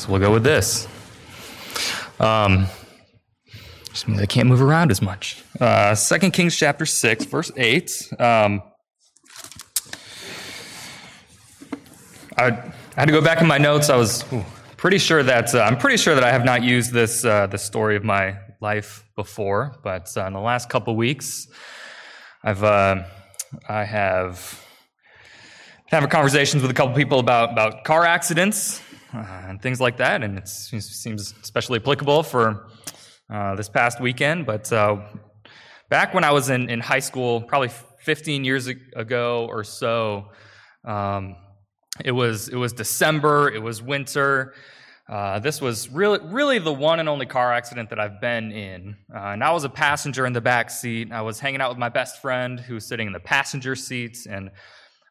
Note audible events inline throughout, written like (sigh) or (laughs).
So we'll go with this. Um, just means I can't move around as much. Uh, 2 Kings chapter 6, verse 8. Um, I, had to go back in my notes. I was pretty sure that uh, I'm pretty sure that I have not used this uh, the story of my life before, but uh, in the last couple weeks, I've uh, I have having conversations with a couple people about about car accidents uh, and things like that, and it seems especially applicable for uh, this past weekend. But back when I was in in high school, probably 15 years ago or so. Um, it was, it was December, it was winter. Uh, this was really, really the one and only car accident that I've been in. Uh, and I was a passenger in the back seat. I was hanging out with my best friend who was sitting in the passenger seats, and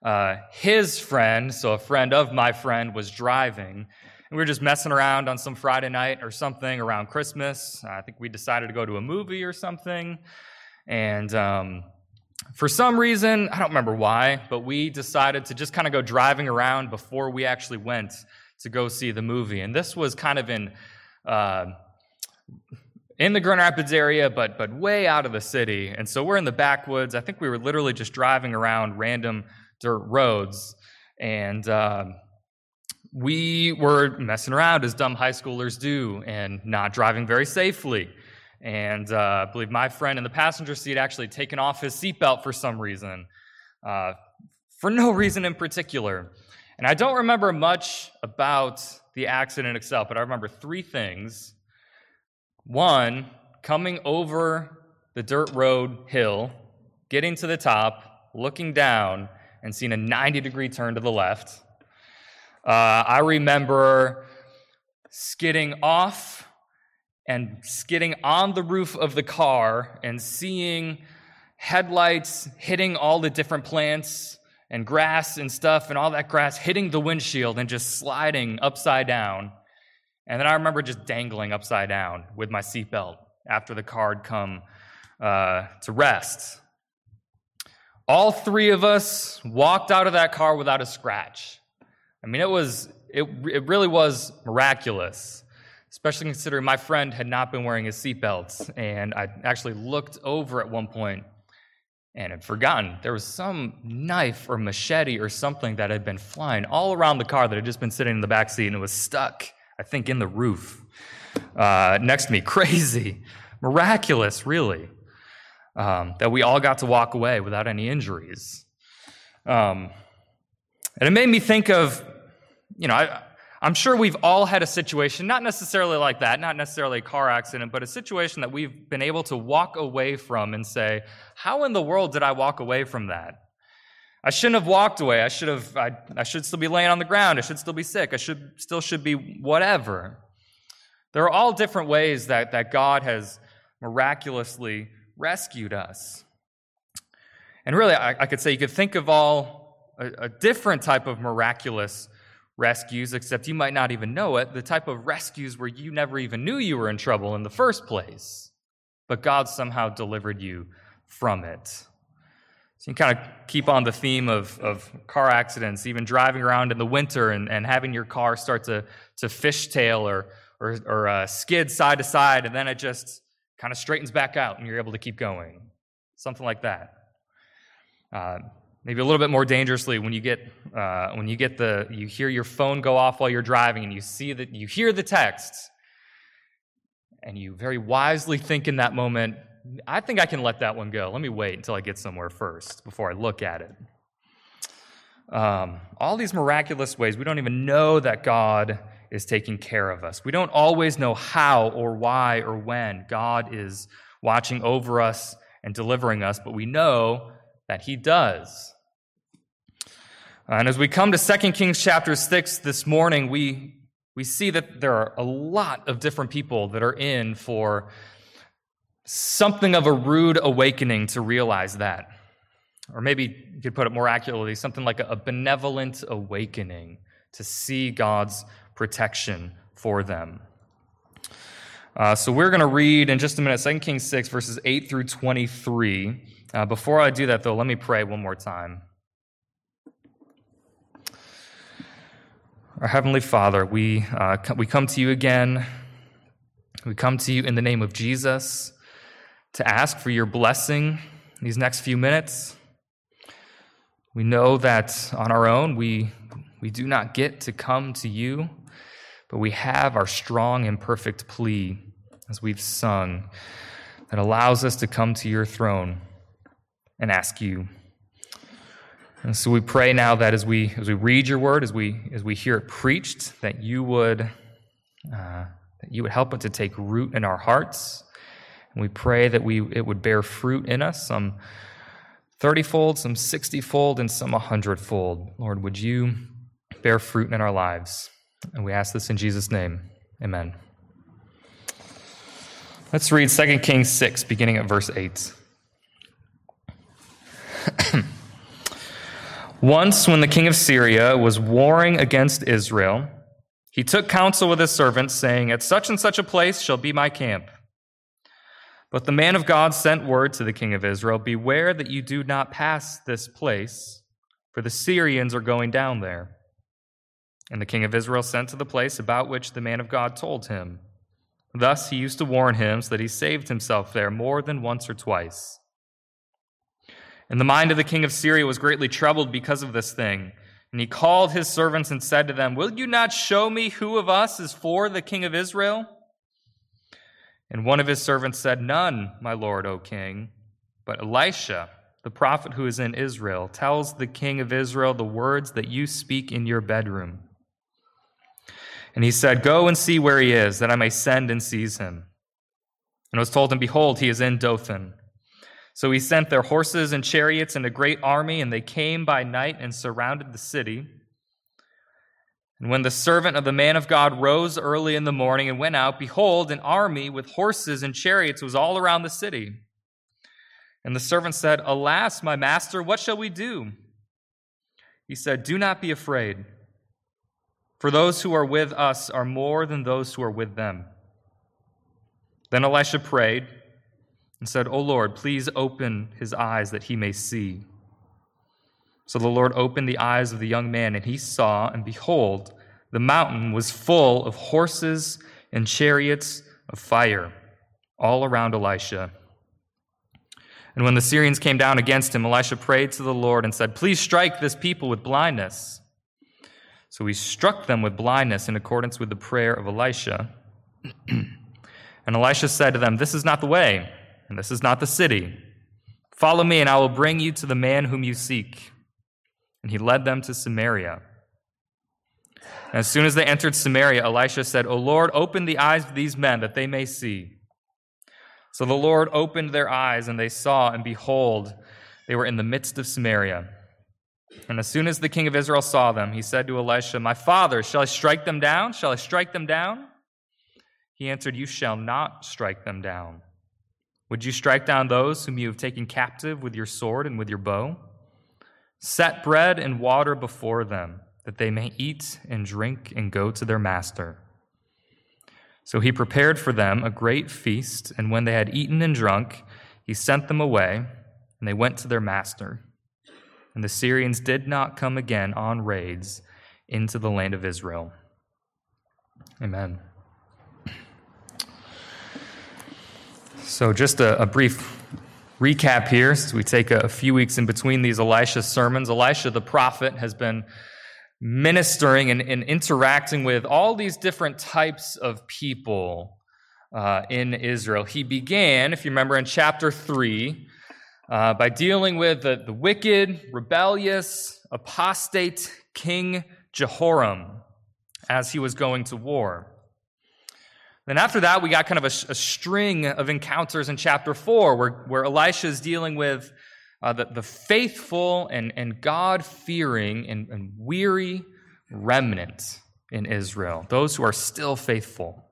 uh, his friend, so a friend of my friend, was driving. And we were just messing around on some Friday night or something around Christmas. I think we decided to go to a movie or something. And um, for some reason, I don't remember why, but we decided to just kind of go driving around before we actually went to go see the movie. And this was kind of in uh, in the Grand Rapids area, but but way out of the city. And so we're in the backwoods. I think we were literally just driving around random dirt roads, and uh, we were messing around as dumb high schoolers do, and not driving very safely. And uh, I believe my friend in the passenger seat actually taken off his seatbelt for some reason, uh, for no (laughs) reason in particular. And I don't remember much about the accident itself, but I remember three things. One, coming over the dirt road hill, getting to the top, looking down, and seeing a 90 degree turn to the left. Uh, I remember skidding off and skidding on the roof of the car and seeing headlights hitting all the different plants and grass and stuff and all that grass hitting the windshield and just sliding upside down. And then I remember just dangling upside down with my seatbelt after the car had come uh, to rest. All three of us walked out of that car without a scratch. I mean, it was, it, it really was miraculous especially considering my friend had not been wearing his seatbelt. And I actually looked over at one point and had forgotten there was some knife or machete or something that had been flying all around the car that had just been sitting in the back seat and it was stuck, I think, in the roof uh, next to me. (laughs) Crazy, miraculous, really, um, that we all got to walk away without any injuries. Um, and it made me think of, you know, I, I'm sure we've all had a situation, not necessarily like that, not necessarily a car accident, but a situation that we've been able to walk away from and say, How in the world did I walk away from that? I shouldn't have walked away. I should have, I, I should still be laying on the ground. I should still be sick. I should still should be whatever. There are all different ways that, that God has miraculously rescued us. And really, I, I could say you could think of all a, a different type of miraculous rescues, except you might not even know it, the type of rescues where you never even knew you were in trouble in the first place, but God somehow delivered you from it. So you kind of keep on the theme of, of car accidents, even driving around in the winter and, and having your car start to, to fishtail or, or, or uh, skid side to side, and then it just kind of straightens back out and you're able to keep going. Something like that. Uh, Maybe a little bit more dangerously when you get uh, when you get the you hear your phone go off while you're driving and you see that you hear the text and you very wisely think in that moment, I think I can let that one go. Let me wait until I get somewhere first before I look at it. Um, all these miraculous ways, we don't even know that God is taking care of us. We don't always know how or why or when God is watching over us and delivering us, but we know that he does. And as we come to 2 Kings chapter 6 this morning, we, we see that there are a lot of different people that are in for something of a rude awakening to realize that. Or maybe you could put it more accurately, something like a benevolent awakening to see God's protection for them. Uh, so we're going to read in just a minute 2 Kings 6, verses 8 through 23. Uh, before I do that, though, let me pray one more time. Our Heavenly Father, we, uh, we come to you again. We come to you in the name of Jesus to ask for your blessing these next few minutes. We know that on our own we, we do not get to come to you, but we have our strong and perfect plea, as we've sung, that allows us to come to your throne and ask you and so we pray now that as we as we read your word, as we as we hear it preached, that you would uh, that you would help it to take root in our hearts. And we pray that we it would bear fruit in us, some thirtyfold, some sixtyfold, and some a hundredfold. Lord, would you bear fruit in our lives? And we ask this in Jesus' name. Amen. Let's read 2 Kings 6, beginning at verse 8. (clears throat) Once, when the king of Syria was warring against Israel, he took counsel with his servants, saying, At such and such a place shall be my camp. But the man of God sent word to the king of Israel Beware that you do not pass this place, for the Syrians are going down there. And the king of Israel sent to the place about which the man of God told him. Thus he used to warn him so that he saved himself there more than once or twice. And the mind of the king of Syria was greatly troubled because of this thing. And he called his servants and said to them, Will you not show me who of us is for the king of Israel? And one of his servants said, None, my lord, O king. But Elisha, the prophet who is in Israel, tells the king of Israel the words that you speak in your bedroom. And he said, Go and see where he is, that I may send and seize him. And was told him, Behold, he is in Dothan. So he sent their horses and chariots and a great army, and they came by night and surrounded the city. And when the servant of the man of God rose early in the morning and went out, behold, an army with horses and chariots was all around the city. And the servant said, Alas, my master, what shall we do? He said, Do not be afraid, for those who are with us are more than those who are with them. Then Elisha prayed and said, O Lord, please open his eyes that he may see. So the Lord opened the eyes of the young man, and he saw, and behold, the mountain was full of horses and chariots of fire all around Elisha. And when the Syrians came down against him, Elisha prayed to the Lord and said, Please strike this people with blindness. So he struck them with blindness in accordance with the prayer of Elisha. (clears throat) and Elisha said to them, This is not the way and this is not the city. Follow me, and I will bring you to the man whom you seek. And he led them to Samaria. As soon as they entered Samaria, Elisha said, O Lord, open the eyes of these men that they may see. So the Lord opened their eyes, and they saw, and behold, they were in the midst of Samaria. And as soon as the king of Israel saw them, he said to Elisha, My father, shall I strike them down? Shall I strike them down? He answered, You shall not strike them down. Would you strike down those whom you have taken captive with your sword and with your bow? Set bread and water before them, that they may eat and drink and go to their master. So he prepared for them a great feast, and when they had eaten and drunk, he sent them away, and they went to their master. And the Syrians did not come again on raids into the land of Israel. Amen. So, just a, a brief recap here. So we take a, a few weeks in between these Elisha sermons. Elisha the prophet has been ministering and, and interacting with all these different types of people uh, in Israel. He began, if you remember, in chapter 3 uh, by dealing with the, the wicked, rebellious, apostate king Jehoram as he was going to war. Then after that, we got kind of a, a string of encounters in chapter 4 where, where Elisha is dealing with uh, the, the faithful and, and God fearing and, and weary remnant in Israel, those who are still faithful.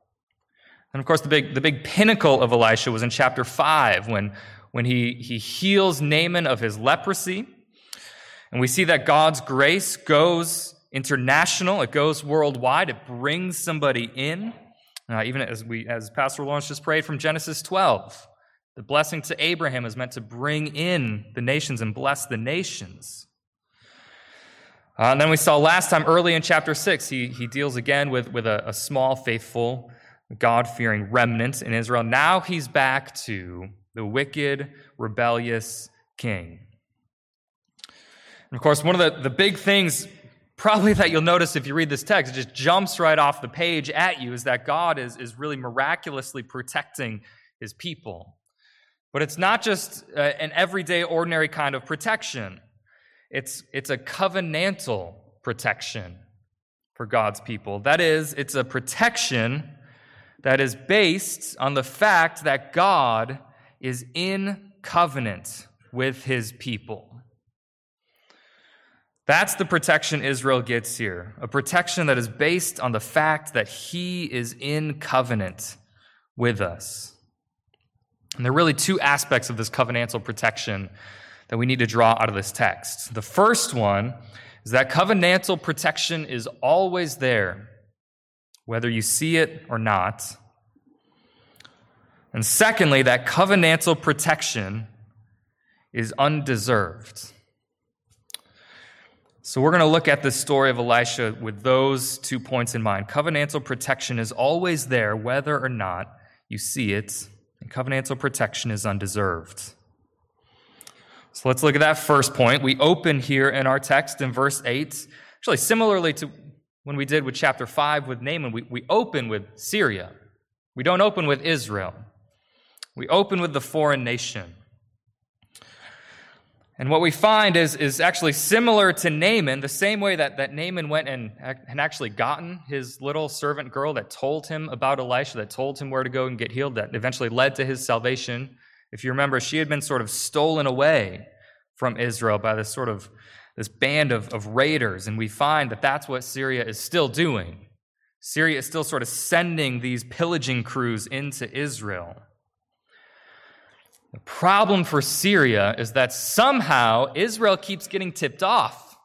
And of course, the big, the big pinnacle of Elisha was in chapter 5 when, when he, he heals Naaman of his leprosy. And we see that God's grace goes international, it goes worldwide, it brings somebody in. Uh, even as we, as Pastor Lawrence just prayed from Genesis 12, the blessing to Abraham is meant to bring in the nations and bless the nations. Uh, and then we saw last time, early in chapter 6, he, he deals again with, with a, a small, faithful, God fearing remnant in Israel. Now he's back to the wicked, rebellious king. And of course, one of the, the big things probably that you'll notice if you read this text, it just jumps right off the page at you, is that God is, is really miraculously protecting his people. But it's not just uh, an everyday, ordinary kind of protection. It's, it's a covenantal protection for God's people. That is, it's a protection that is based on the fact that God is in covenant with his people. That's the protection Israel gets here. A protection that is based on the fact that he is in covenant with us. And there are really two aspects of this covenantal protection that we need to draw out of this text. The first one is that covenantal protection is always there, whether you see it or not. And secondly, that covenantal protection is undeserved. So we're going to look at the story of Elisha with those two points in mind. Covenantal protection is always there, whether or not you see it, and covenantal protection is undeserved. So let's look at that first point. We open here in our text in verse 8, actually, similarly to when we did with chapter 5 with Naaman, we, we open with Syria. We don't open with Israel. We open with the foreign nation. And what we find is, is actually similar to Naaman, the same way that, that Naaman went and had actually gotten his little servant girl that told him about Elisha, that told him where to go and get healed, that eventually led to his salvation. If you remember, she had been sort of stolen away from Israel by this sort of this band of, of raiders, and we find that that's what Syria is still doing. Syria is still sort of sending these pillaging crews into Israel. The problem for Syria is that somehow Israel keeps getting tipped off.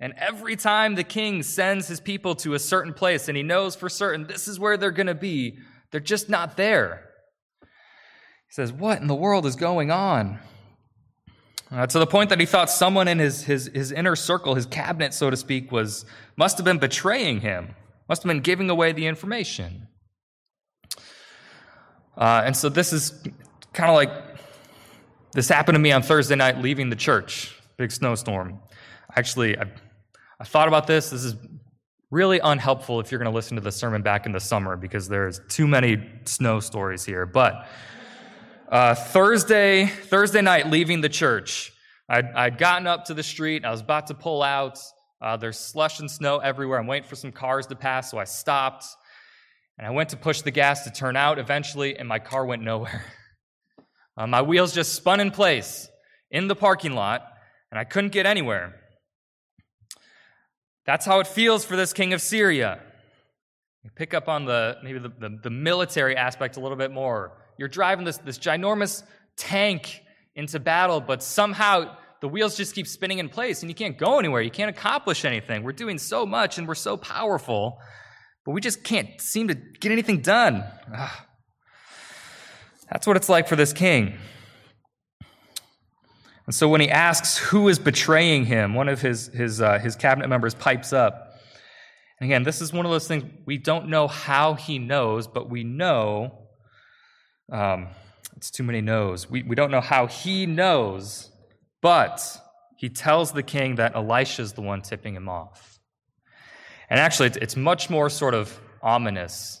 And every time the king sends his people to a certain place and he knows for certain this is where they're going to be, they're just not there. He says, What in the world is going on? Uh, to the point that he thought someone in his, his, his inner circle, his cabinet, so to speak, was must have been betraying him, must have been giving away the information. Uh, and so this is kind of like this happened to me on Thursday night leaving the church, big snowstorm. Actually, I, I thought about this. This is really unhelpful if you're going to listen to the sermon back in the summer because there's too many snow stories here. But uh, Thursday, Thursday night, leaving the church, I'd, I'd, gotten up to the street. I was about to pull out. Uh, there's slush and snow everywhere. I'm waiting for some cars to pass, so I stopped. And I went to push the gas to turn out eventually, and my car went nowhere. (laughs) Uh, my wheels just spun in place in the parking lot, and I couldn't get anywhere. That's how it feels for this king of Syria. You pick up on the maybe the, the, the military aspect a little bit more. You're driving this, this ginormous tank into battle, but somehow the wheels just keep spinning in place and you can't go anywhere. You can't accomplish anything. We're doing so much and we're so powerful, but we just can't seem to get anything done. Ugh. That's what it's like for this king. And so when he asks who is betraying him, one of his, his, uh, his cabinet members pipes up. And again, this is one of those things we don't know how he knows, but we know um, it's too many knows. We, we don't know how he knows, but he tells the king that Elisha is the one tipping him off. And actually, it's much more sort of ominous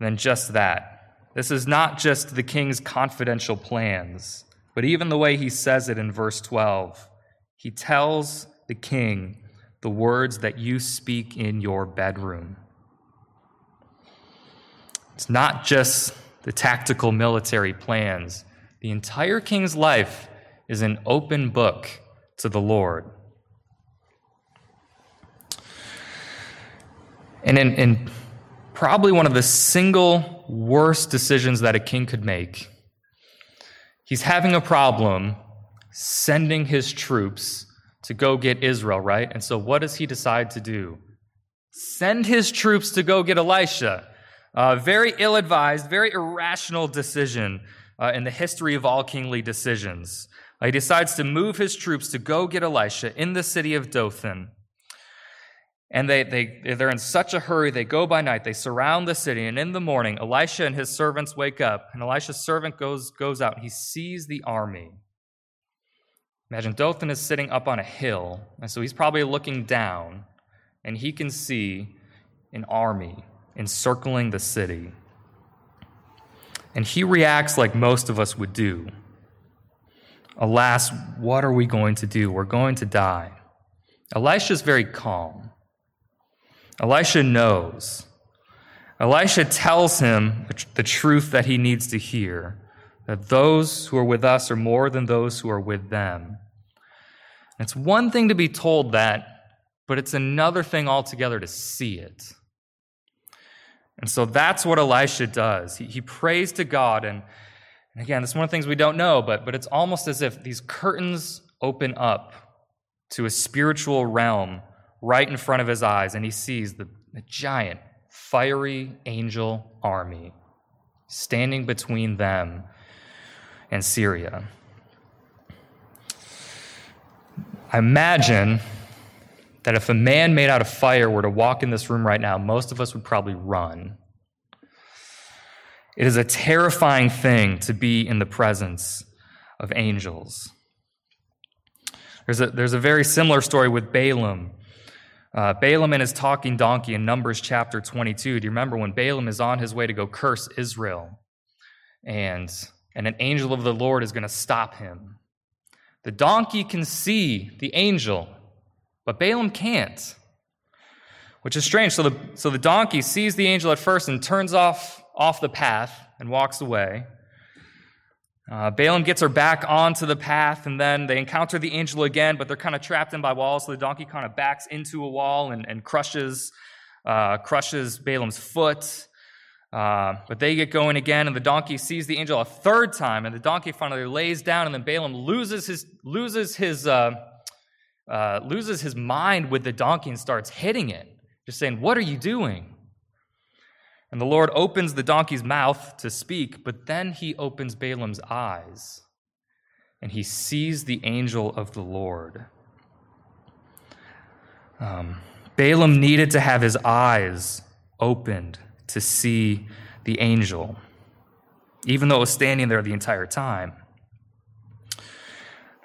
than just that. This is not just the king's confidential plans, but even the way he says it in verse 12. He tells the king the words that you speak in your bedroom. It's not just the tactical military plans. The entire king's life is an open book to the Lord. And in, in probably one of the single worst decisions that a king could make, he's having a problem sending his troops to go get Israel, right? And so what does he decide to do? Send his troops to go get Elisha. Uh, very ill advised, very irrational decision uh, in the history of all kingly decisions. he decides to move his troops to go get Elisha in the city of Dothan. And they, they, they're in such a hurry, they go by night, they surround the city, and in the morning, Elisha and his servants wake up, and Elisha's servant goes, goes out, and he sees the army. Imagine Dothan is sitting up on a hill, and so he's probably looking down, and he can see an army encircling the city. And he reacts like most of us would do. Alas, what are we going to do? We're going to die. Elisha's very calm. Elisha knows. Elisha tells him the truth that he needs to hear that those who are with us are more than those who are with them. It's one thing to be told that, but it's another thing altogether to see it. And so that's what Elisha does. He, he prays to God. And, and again, it's one of the things we don't know, but, but it's almost as if these curtains open up to a spiritual realm right in front of his eyes, and he sees the, the giant, fiery angel army standing between them and Syria. I imagine that if a man made out of fire were to walk in this room right now, most of us would probably run. It is a terrifying thing to be in the presence of angels. There's a, there's a very similar story with Balaam. Uh, Balaam and his talking donkey in Numbers chapter 22. Do you remember when Balaam is on his way to go curse Israel? And, and an angel of the Lord is going to stop him. The donkey can see the angel but Balaam can't, which is strange. So the, so the donkey sees the angel at first and turns off, off the path and walks away. Uh, Balaam gets her back onto the path, and then they encounter the angel again, but they're kind of trapped in by walls. So the donkey kind of backs into a wall and, and crushes, uh, crushes Balaam's foot. Uh, but they get going again, and the donkey sees the angel a third time, and the donkey finally lays down, and then Balaam loses his loses his uh, uh, loses his mind with the donkey and starts hitting it, just saying, What are you doing? And the Lord opens the donkey's mouth to speak, but then he opens Balaam's eyes and he sees the angel of the Lord. Um, Balaam needed to have his eyes opened to see the angel, even though it was standing there the entire time.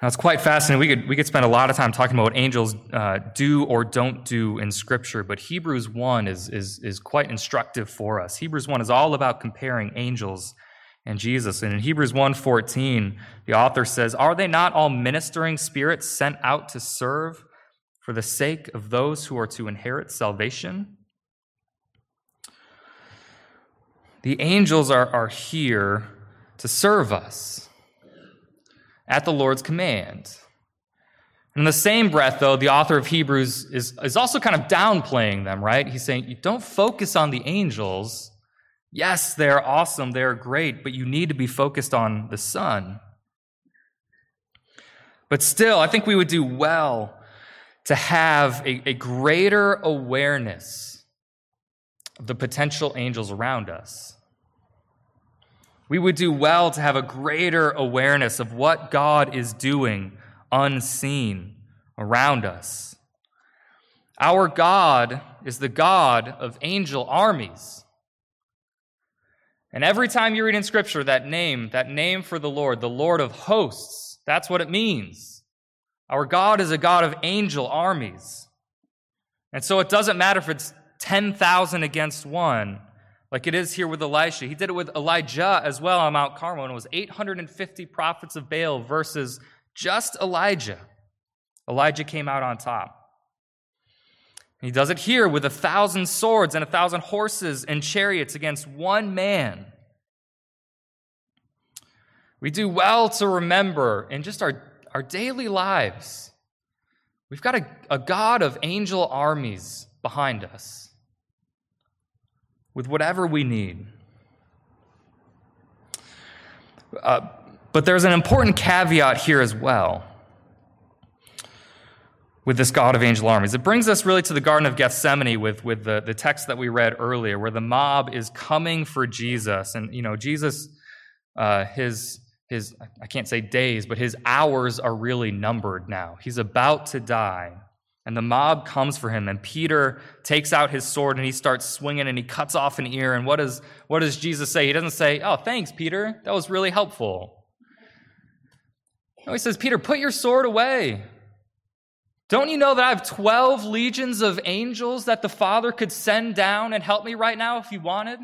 Now, it's quite fascinating. We could, we could spend a lot of time talking about what angels uh, do or don't do in Scripture, but Hebrews 1 is, is, is quite instructive for us. Hebrews 1 is all about comparing angels and Jesus. And in Hebrews 1.14, the author says, Are they not all ministering spirits sent out to serve for the sake of those who are to inherit salvation? The angels are, are here to serve us at the Lord's command. In the same breath, though, the author of Hebrews is, is also kind of downplaying them, right? He's saying, you don't focus on the angels. Yes, they're awesome, they're great, but you need to be focused on the Son. But still, I think we would do well to have a, a greater awareness of the potential angels around us we would do well to have a greater awareness of what God is doing unseen around us. Our God is the God of angel armies. And every time you read in Scripture that name, that name for the Lord, the Lord of hosts, that's what it means. Our God is a God of angel armies. And so it doesn't matter if it's 10,000 against one like it is here with Elisha. He did it with Elijah as well on Mount Carmel, and it was 850 prophets of Baal versus just Elijah. Elijah came out on top. He does it here with a thousand swords and a thousand horses and chariots against one man. We do well to remember in just our, our daily lives, we've got a, a God of angel armies behind us with whatever we need. Uh, but there's an important caveat here as well with this God of angel armies. It brings us really to the Garden of Gethsemane with, with the, the text that we read earlier, where the mob is coming for Jesus. And, you know, Jesus, uh, his, his, I can't say days, but his hours are really numbered now. He's about to die. And the mob comes for him, and Peter takes out his sword and he starts swinging and he cuts off an ear. And what does, what does Jesus say? He doesn't say, Oh, thanks, Peter. That was really helpful. No, he says, Peter, put your sword away. Don't you know that I have 12 legions of angels that the Father could send down and help me right now if he wanted?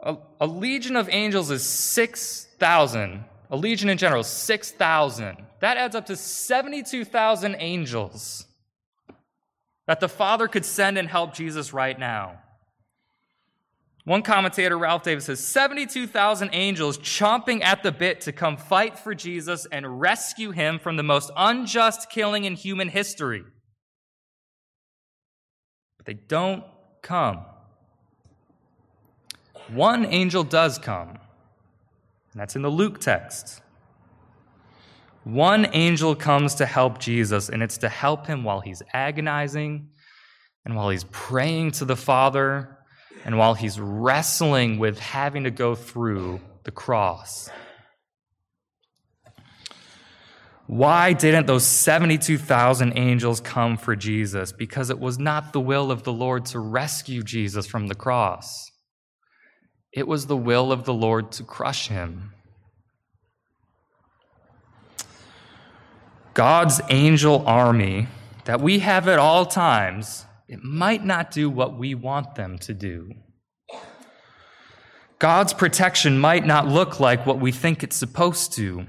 A, a legion of angels is 6,000. A legion in general, 6,000. That adds up to 72,000 angels that the Father could send and help Jesus right now. One commentator, Ralph Davis, says 72,000 angels chomping at the bit to come fight for Jesus and rescue him from the most unjust killing in human history. But they don't come. One angel does come, and that's in the Luke text. One angel comes to help Jesus, and it's to help him while he's agonizing and while he's praying to the Father and while he's wrestling with having to go through the cross. Why didn't those 72,000 angels come for Jesus? Because it was not the will of the Lord to rescue Jesus from the cross. It was the will of the Lord to crush him. God's angel army that we have at all times, it might not do what we want them to do. God's protection might not look like what we think it's supposed to.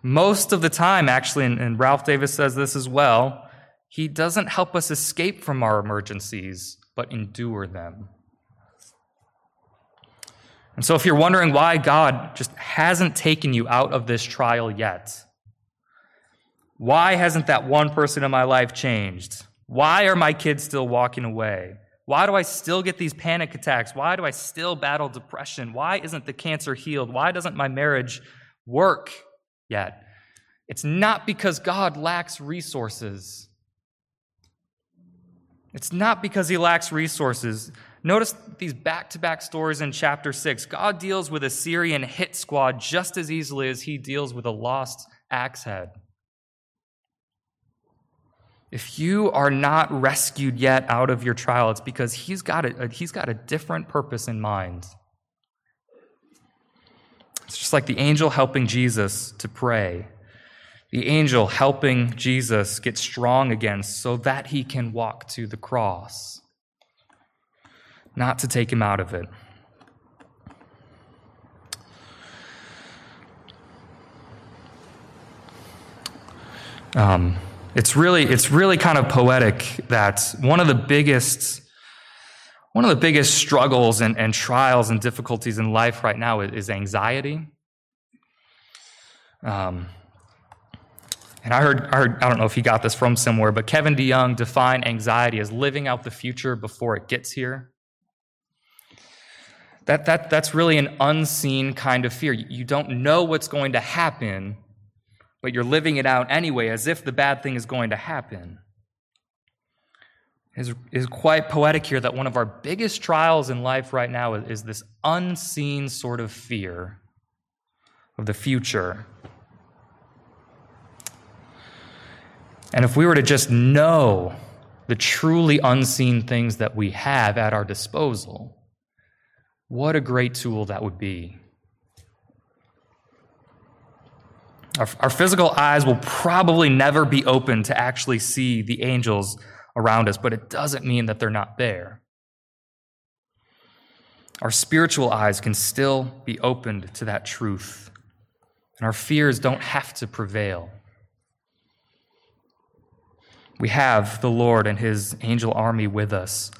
Most of the time, actually, and Ralph Davis says this as well, he doesn't help us escape from our emergencies, but endure them. And so, if you're wondering why God just hasn't taken you out of this trial yet, why hasn't that one person in my life changed? Why are my kids still walking away? Why do I still get these panic attacks? Why do I still battle depression? Why isn't the cancer healed? Why doesn't my marriage work yet? It's not because God lacks resources. It's not because he lacks resources. Notice these back to back stories in chapter 6. God deals with a Syrian hit squad just as easily as he deals with a lost axe head. If you are not rescued yet out of your trial, it's because he's got a, he's got a different purpose in mind. It's just like the angel helping Jesus to pray, the angel helping Jesus get strong again so that he can walk to the cross, not to take him out of it. Um, it's really, it's really kind of poetic that one of the biggest, one of the biggest struggles and, and trials and difficulties in life right now is, is anxiety. Um, and I heard, I heard, I don't know if he got this from somewhere, but Kevin DeYoung defined anxiety as living out the future before it gets here. That, that, that's really an unseen kind of fear. You don't know what's going to happen but you're living it out anyway as if the bad thing is going to happen. It is quite poetic here that one of our biggest trials in life right now is this unseen sort of fear of the future. And if we were to just know the truly unseen things that we have at our disposal, what a great tool that would be. Our, our physical eyes will probably never be open to actually see the angels around us, but it doesn't mean that they're not there. Our spiritual eyes can still be opened to that truth, and our fears don't have to prevail. We have the Lord and his angel army with us.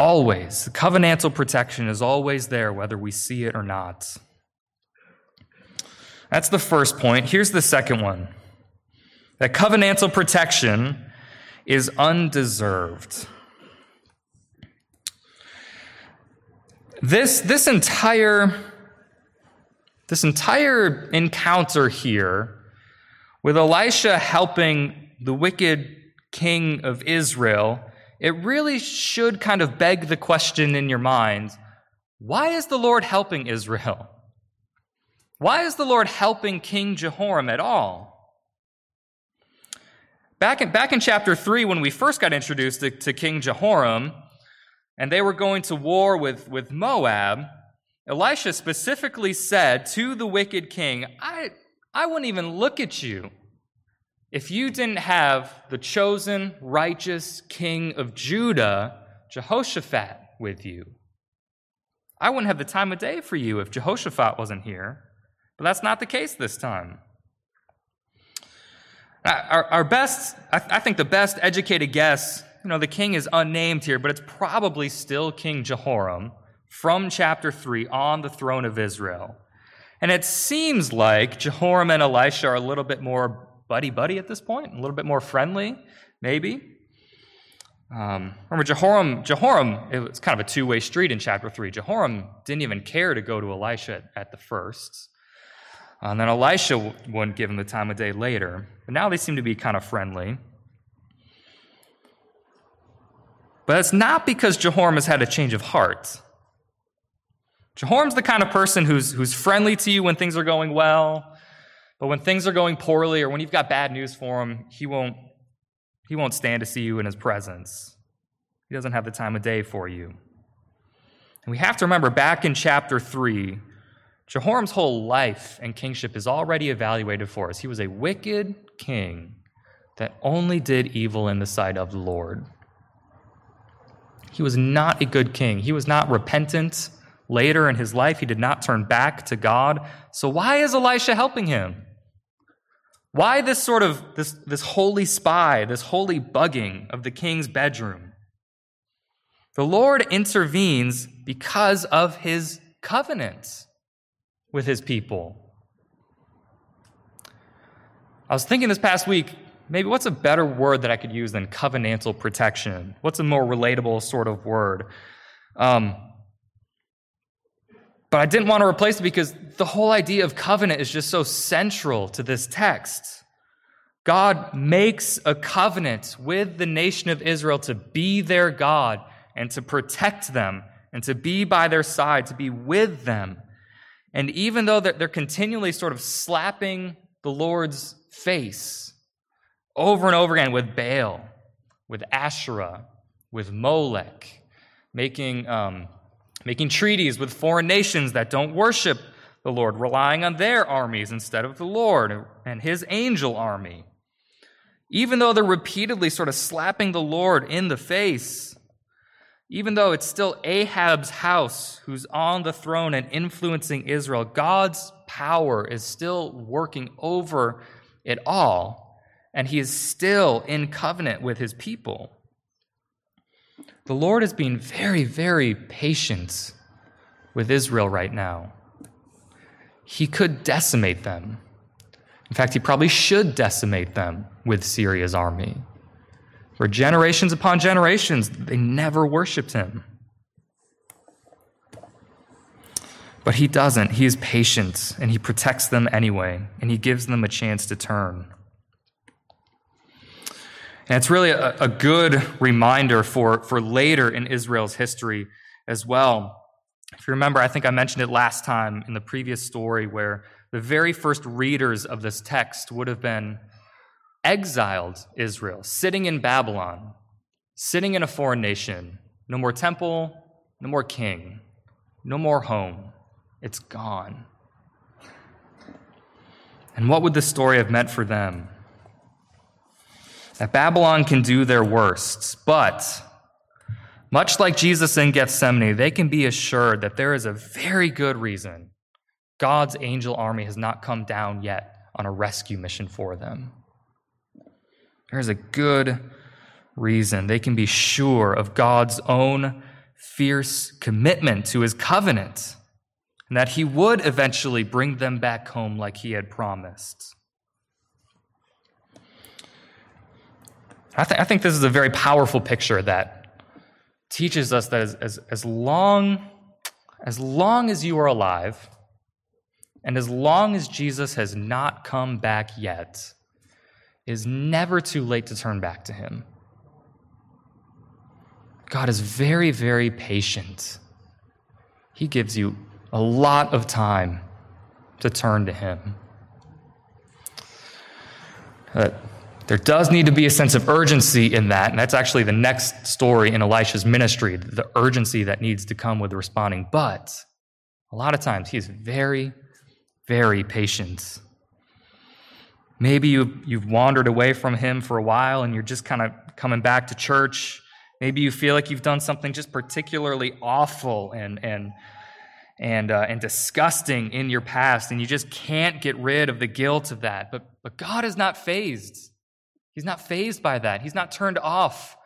Always. The covenantal protection is always there, whether we see it or not. That's the first point. Here's the second one that covenantal protection is undeserved. This, this entire this entire encounter here with Elisha helping the wicked king of Israel, it really should kind of beg the question in your mind why is the Lord helping Israel? Why is the Lord helping King Jehoram at all? Back in, back in chapter 3, when we first got introduced to, to King Jehoram, and they were going to war with, with Moab, Elisha specifically said to the wicked king, I, I wouldn't even look at you if you didn't have the chosen, righteous king of Judah, Jehoshaphat, with you. I wouldn't have the time of day for you if Jehoshaphat wasn't here. But that's not the case this time. Uh, our, our best, I think the best educated guess, you know, the king is unnamed here, but it's probably still King Jehoram from chapter 3 on the throne of Israel. And it seems like Jehoram and Elisha are a little bit more buddy buddy at this point, a little bit more friendly, maybe. Um, remember, Jehoram, Jehoram, it was kind of a two way street in chapter 3. Jehoram didn't even care to go to Elisha at, at the first. And then Elisha wouldn't give him the time of day later. But now they seem to be kind of friendly. But it's not because Jehoram has had a change of heart. Jehoram's the kind of person who's, who's friendly to you when things are going well, but when things are going poorly or when you've got bad news for him, he won't, he won't stand to see you in his presence. He doesn't have the time of day for you. And we have to remember back in chapter 3, Jehoram's whole life and kingship is already evaluated for us. He was a wicked king that only did evil in the sight of the Lord. He was not a good king. He was not repentant. Later in his life, he did not turn back to God. So why is Elisha helping him? Why this sort of this, this holy spy, this holy bugging of the king's bedroom? The Lord intervenes because of his covenant with his people. I was thinking this past week, maybe what's a better word that I could use than covenantal protection? What's a more relatable sort of word? Um, but I didn't want to replace it because the whole idea of covenant is just so central to this text. God makes a covenant with the nation of Israel to be their God and to protect them and to be by their side, to be with them. And even though they're continually sort of slapping the Lord's face over and over again with Baal, with Asherah, with Molech, making, um, making treaties with foreign nations that don't worship the Lord, relying on their armies instead of the Lord and his angel army. Even though they're repeatedly sort of slapping the Lord in the face, even though it's still Ahab's house who's on the throne and influencing Israel, God's power is still working over it all, and he is still in covenant with his people. The Lord is being very, very patient with Israel right now. He could decimate them. In fact, he probably should decimate them with Syria's army. For generations upon generations, they never worshiped him. But he doesn't. He is patient and he protects them anyway, and he gives them a chance to turn. And it's really a, a, good reminder for, for later in Israel's history as well. If you remember, I think I mentioned it last time in the previous story where the very first readers of this text would have been exiled Israel, sitting in Babylon, sitting in a foreign nation. No more temple, no more king, no more home. It's gone. And what would this story have meant for them? That Babylon can do their worst, but much like Jesus in Gethsemane, they can be assured that there is a very good reason God's angel army has not come down yet on a rescue mission for them. There's a good reason. They can be sure of God's own fierce commitment to his covenant and that he would eventually bring them back home like he had promised. I, th- I think this is a very powerful picture that teaches us that as, as, as, long, as long as you are alive, and as long as Jesus has not come back yet, is never too late to turn back to Him. God is very, very patient. He gives you a lot of time to turn to Him. Uh, there does need to be a sense of urgency in that, and that's actually the next story in Elisha's ministry the urgency that needs to come with responding. But a lot of times, he is very, very patient. Maybe you've, you've wandered away from him for a while and you're just kind of coming back to church. Maybe you feel like you've done something just particularly awful and, and, and, uh, and disgusting in your past, and you just can't get rid of the guilt of that. But, but God is not fazed. He's not fazed by that. He's not turned off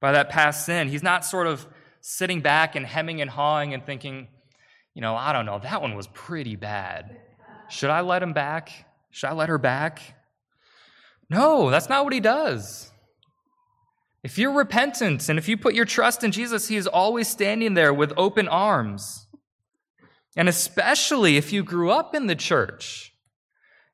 by that past sin. He's not sort of sitting back and hemming and hawing and thinking, you know, I don't know, that one was pretty bad. Should I let him back? Should I let her back? No, that's not what he does. If you're repentant and if you put your trust in Jesus, he is always standing there with open arms. And especially if you grew up in the church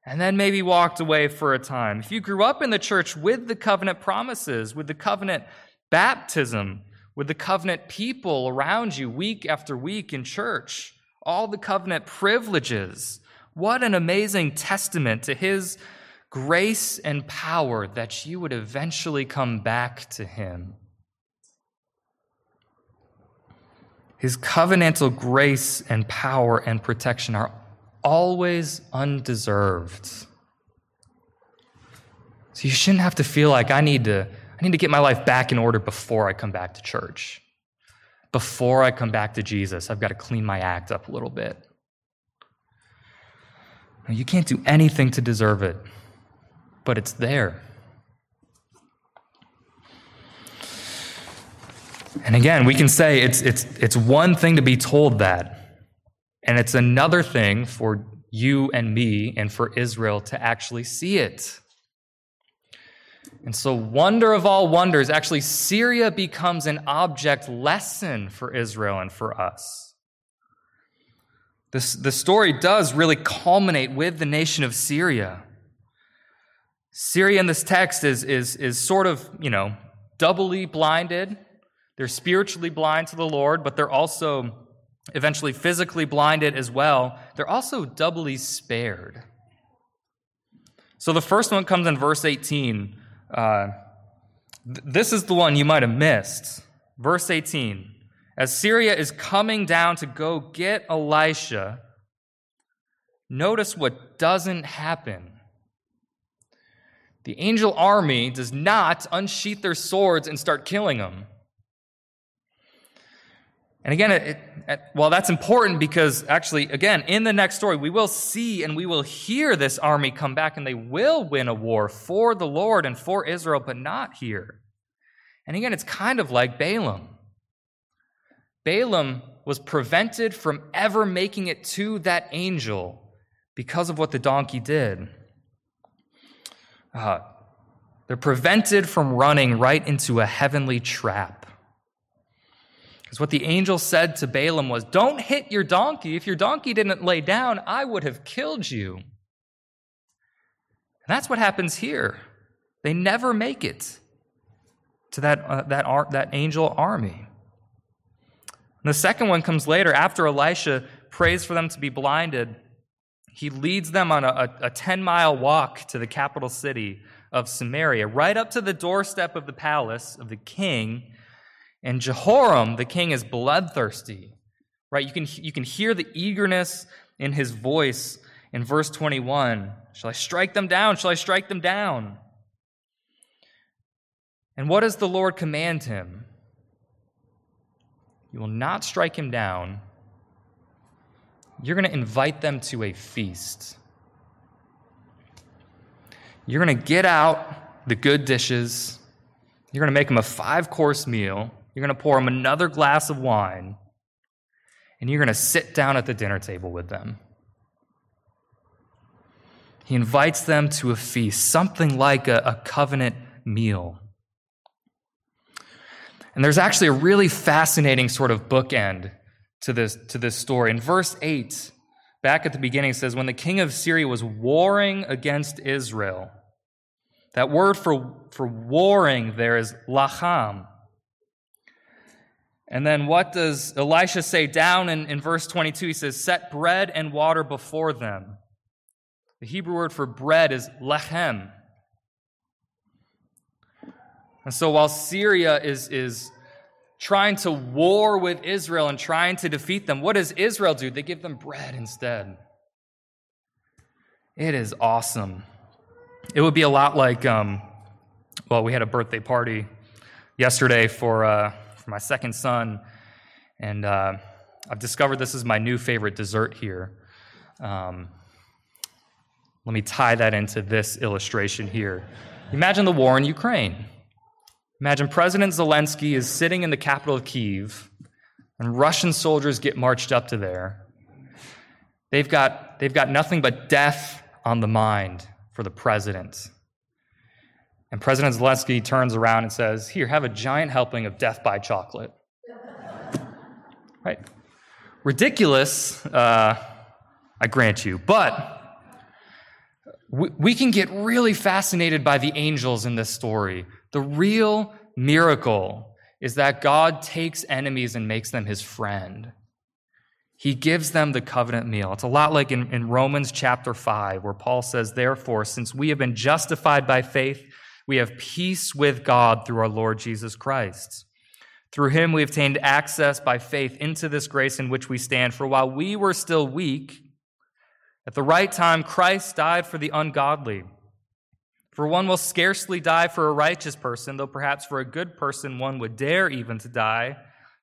and then maybe walked away for a time. If you grew up in the church with the covenant promises, with the covenant baptism, with the covenant people around you week after week in church, all the covenant privileges, what an amazing testament to his grace and power that you would eventually come back to him. His covenantal grace and power and protection are always undeserved. So you shouldn't have to feel like I need to I need to get my life back in order before I come back to church. Before I come back to Jesus, I've got to clean my act up a little bit. You can't do anything to deserve it, but it's there. And again, we can say it's, it's, it's one thing to be told that, and it's another thing for you and me and for Israel to actually see it. And so, wonder of all wonders, actually, Syria becomes an object lesson for Israel and for us. This, the story does really culminate with the nation of Syria. Syria in this text is, is, is sort of, you know, doubly blinded they're spiritually blind to the Lord, but they're also eventually physically blinded as well. They're also doubly spared. So the first one comes in verse 18. Uh, th- this is the one you might have missed. Verse 18. As Syria is coming down to go get Elisha, notice what doesn't happen. The angel army does not unsheath their swords and start killing them. And again, it, it, well, that's important because actually, again, in the next story, we will see and we will hear this army come back and they will win a war for the Lord and for Israel, but not here. And again, it's kind of like Balaam. Balaam was prevented from ever making it to that angel because of what the donkey did. Uh, they're prevented from running right into a heavenly trap. Because what the angel said to Balaam was, Don't hit your donkey. If your donkey didn't lay down, I would have killed you. And that's what happens here. They never make it to that, uh, that, ar- that angel army. And the second one comes later after Elisha prays for them to be blinded. He leads them on a, a 10 mile walk to the capital city of Samaria, right up to the doorstep of the palace of the king and Jehoram, the king, is bloodthirsty. Right? You can, you can hear the eagerness in his voice in verse 21. Shall I strike them down? Shall I strike them down? And what does the Lord command him? You will not strike him down. You're going to invite them to a feast. You're going to get out the good dishes. You're going to make them a five course meal. You're going to pour them another glass of wine, and you're going to sit down at the dinner table with them. He invites them to a feast, something like a, a covenant meal. And there's actually a really fascinating sort of bookend to this, to this story. In verse 8, back at the beginning, it says, When the king of Syria was warring against Israel, that word for, for warring there is lacham. And then what does Elisha say down in, in verse 22? He says, Set bread and water before them. The Hebrew word for bread is lechem. And so while Syria is, is trying to war with Israel and trying to defeat them, what does Israel do? They give them bread instead. It is awesome. It would be a lot like, um, well, we had a birthday party yesterday for, uh, for my second son, and uh, I've discovered this is my new favorite dessert here. Um, let me tie that into this illustration here. Imagine the war in Ukraine. Imagine President Zelensky is sitting in the capital of Kiev, and Russian soldiers get marched up to there. They've got, they've got nothing but death on the mind for the president. And President Zelensky turns around and says, Here, have a giant helping of death by chocolate. (laughs) right? Ridiculous, uh, I grant you. But we, we can get really fascinated by the angels in this story. The real miracle is that God takes enemies and makes them his friend. He gives them the covenant meal. It's a lot like in, in, Romans chapter 5, where Paul says, Therefore, since we have been justified by faith, we have peace with God through our Lord Jesus Christ. Through him we obtained access by faith into this grace in which we stand. For while we were still weak, at the right time, Christ died for the ungodly. For one will scarcely die for a righteous person, though perhaps for a good person one would dare even to die.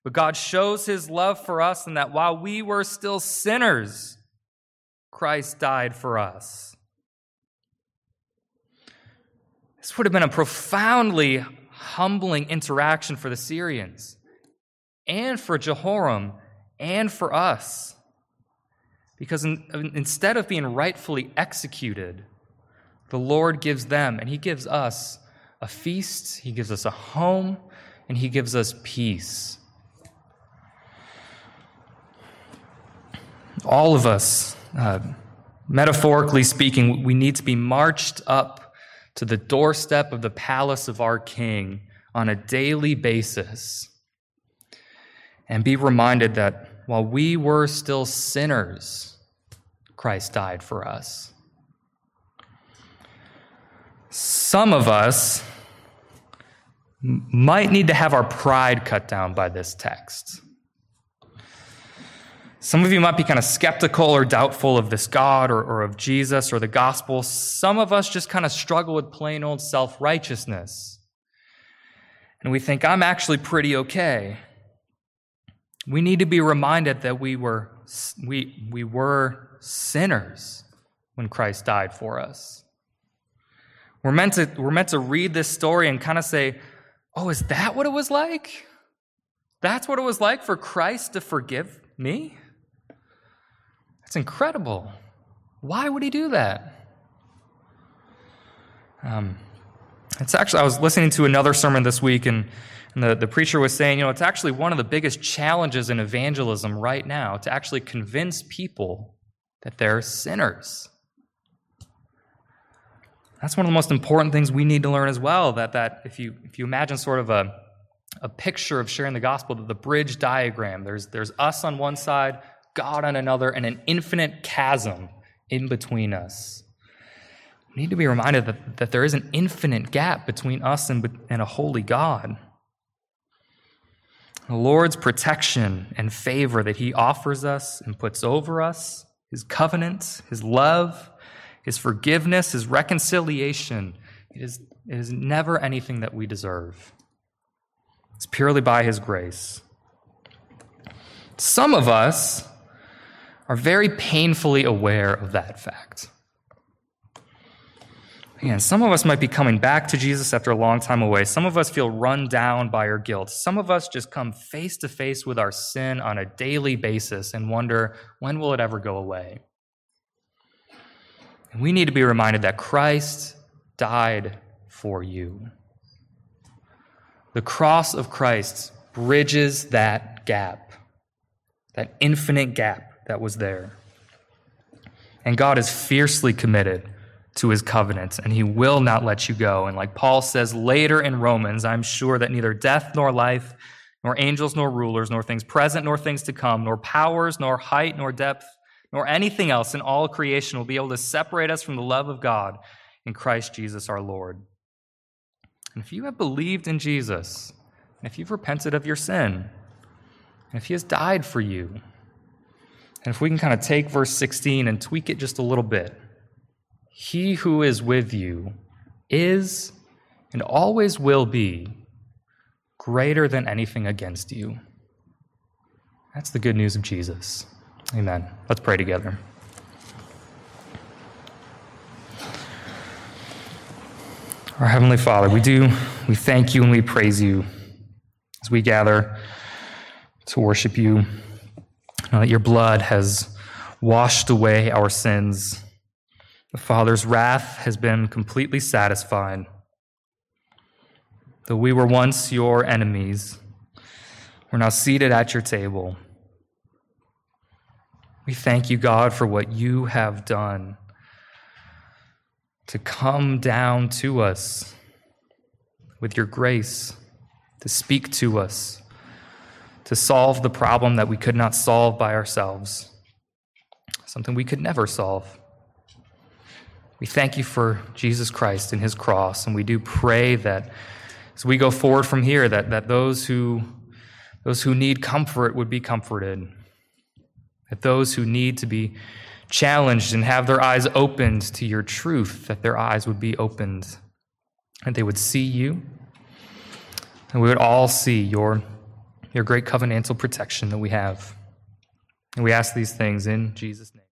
But God shows his love for us in that while we were still sinners, Christ died for us. This would have been a profoundly humbling interaction for the Syrians and for Jehoram and for us. Because in, instead of being rightfully executed, the Lord gives them, and He gives us a feast, He gives us a home, and He gives us peace. All of us, uh, metaphorically speaking, we need to be marched up to the doorstep of the palace of our King on a daily basis and be reminded that while we were still sinners, Christ died for us. Some of us might need to have our pride cut down by this text. Some of you might be kind of skeptical or doubtful of this God or, or of Jesus or the gospel. Some of us just kind of struggle with plain old self righteousness. And we think, I'm actually pretty okay. We need to be reminded that we were, we, we were sinners when Christ died for us. We're meant to, we're meant to read this story and kind of say, oh, is that what it was like? That's what it was like for Christ to forgive me? That's incredible. Why would he do that? Um, it's actually, I was listening to another sermon this week, and, and the, the preacher was saying, you know, it's actually one of the biggest challenges in evangelism right now to actually convince people that they're sinners. That's one of the most important things we need to learn as well. That, that if, you, if you imagine sort of a, a picture of sharing the gospel, the bridge diagram, there's, there's us on one side, God on another, and an infinite chasm in between us. We need to be reminded that, that there is an infinite gap between us and, and a holy God. The Lord's protection and favor that He offers us and puts over us, His covenant, His love, his forgiveness, His reconciliation. It is, it is never anything that we deserve. It's purely by His grace. Some of us are very painfully aware of that fact. Again, some of us might be coming back to Jesus after a long time away. Some of us feel run down by our guilt. Some of us just come face to face with our sin on a daily basis and wonder, when will it ever go away? And we need to be reminded that Christ died for you. The cross of Christ bridges that gap, that infinite gap that was there. And God is fiercely committed to his covenant, and he will not let you go. And like Paul says later in Romans, I'm sure that neither death nor life, nor angels, nor rulers, nor things present, nor things to come, nor powers, nor height, nor depth, nor anything else in all creation will be able to separate us from the love of God in Christ Jesus our Lord. And if you have believed in Jesus, and if you've repented of your sin, and if He has died for you, and if we can kind of take verse 16 and tweak it just a little bit, He who is with you is and always will be greater than anything against you. That's the good news of Jesus. Amen. Let's pray together. Our Heavenly Father, we do, we thank you and we praise you as we gather to worship you. Know that your blood has washed away our sins. The Father's wrath has been completely satisfied. Though we were once your enemies, we're now seated at your table. We thank you, God, for what you have done to come down to us with your grace, to speak to us, to solve the problem that we could not solve by ourselves, something we could never solve. We thank you for Jesus Christ and his cross, and we do pray that as we go forward from here, that, that those who those who need comfort would be comforted. That those who need to be challenged and have their eyes opened to your truth, that their eyes would be opened, and they would see you, and we would all see your, your great covenantal protection that we have. And we ask these things in Jesus' name.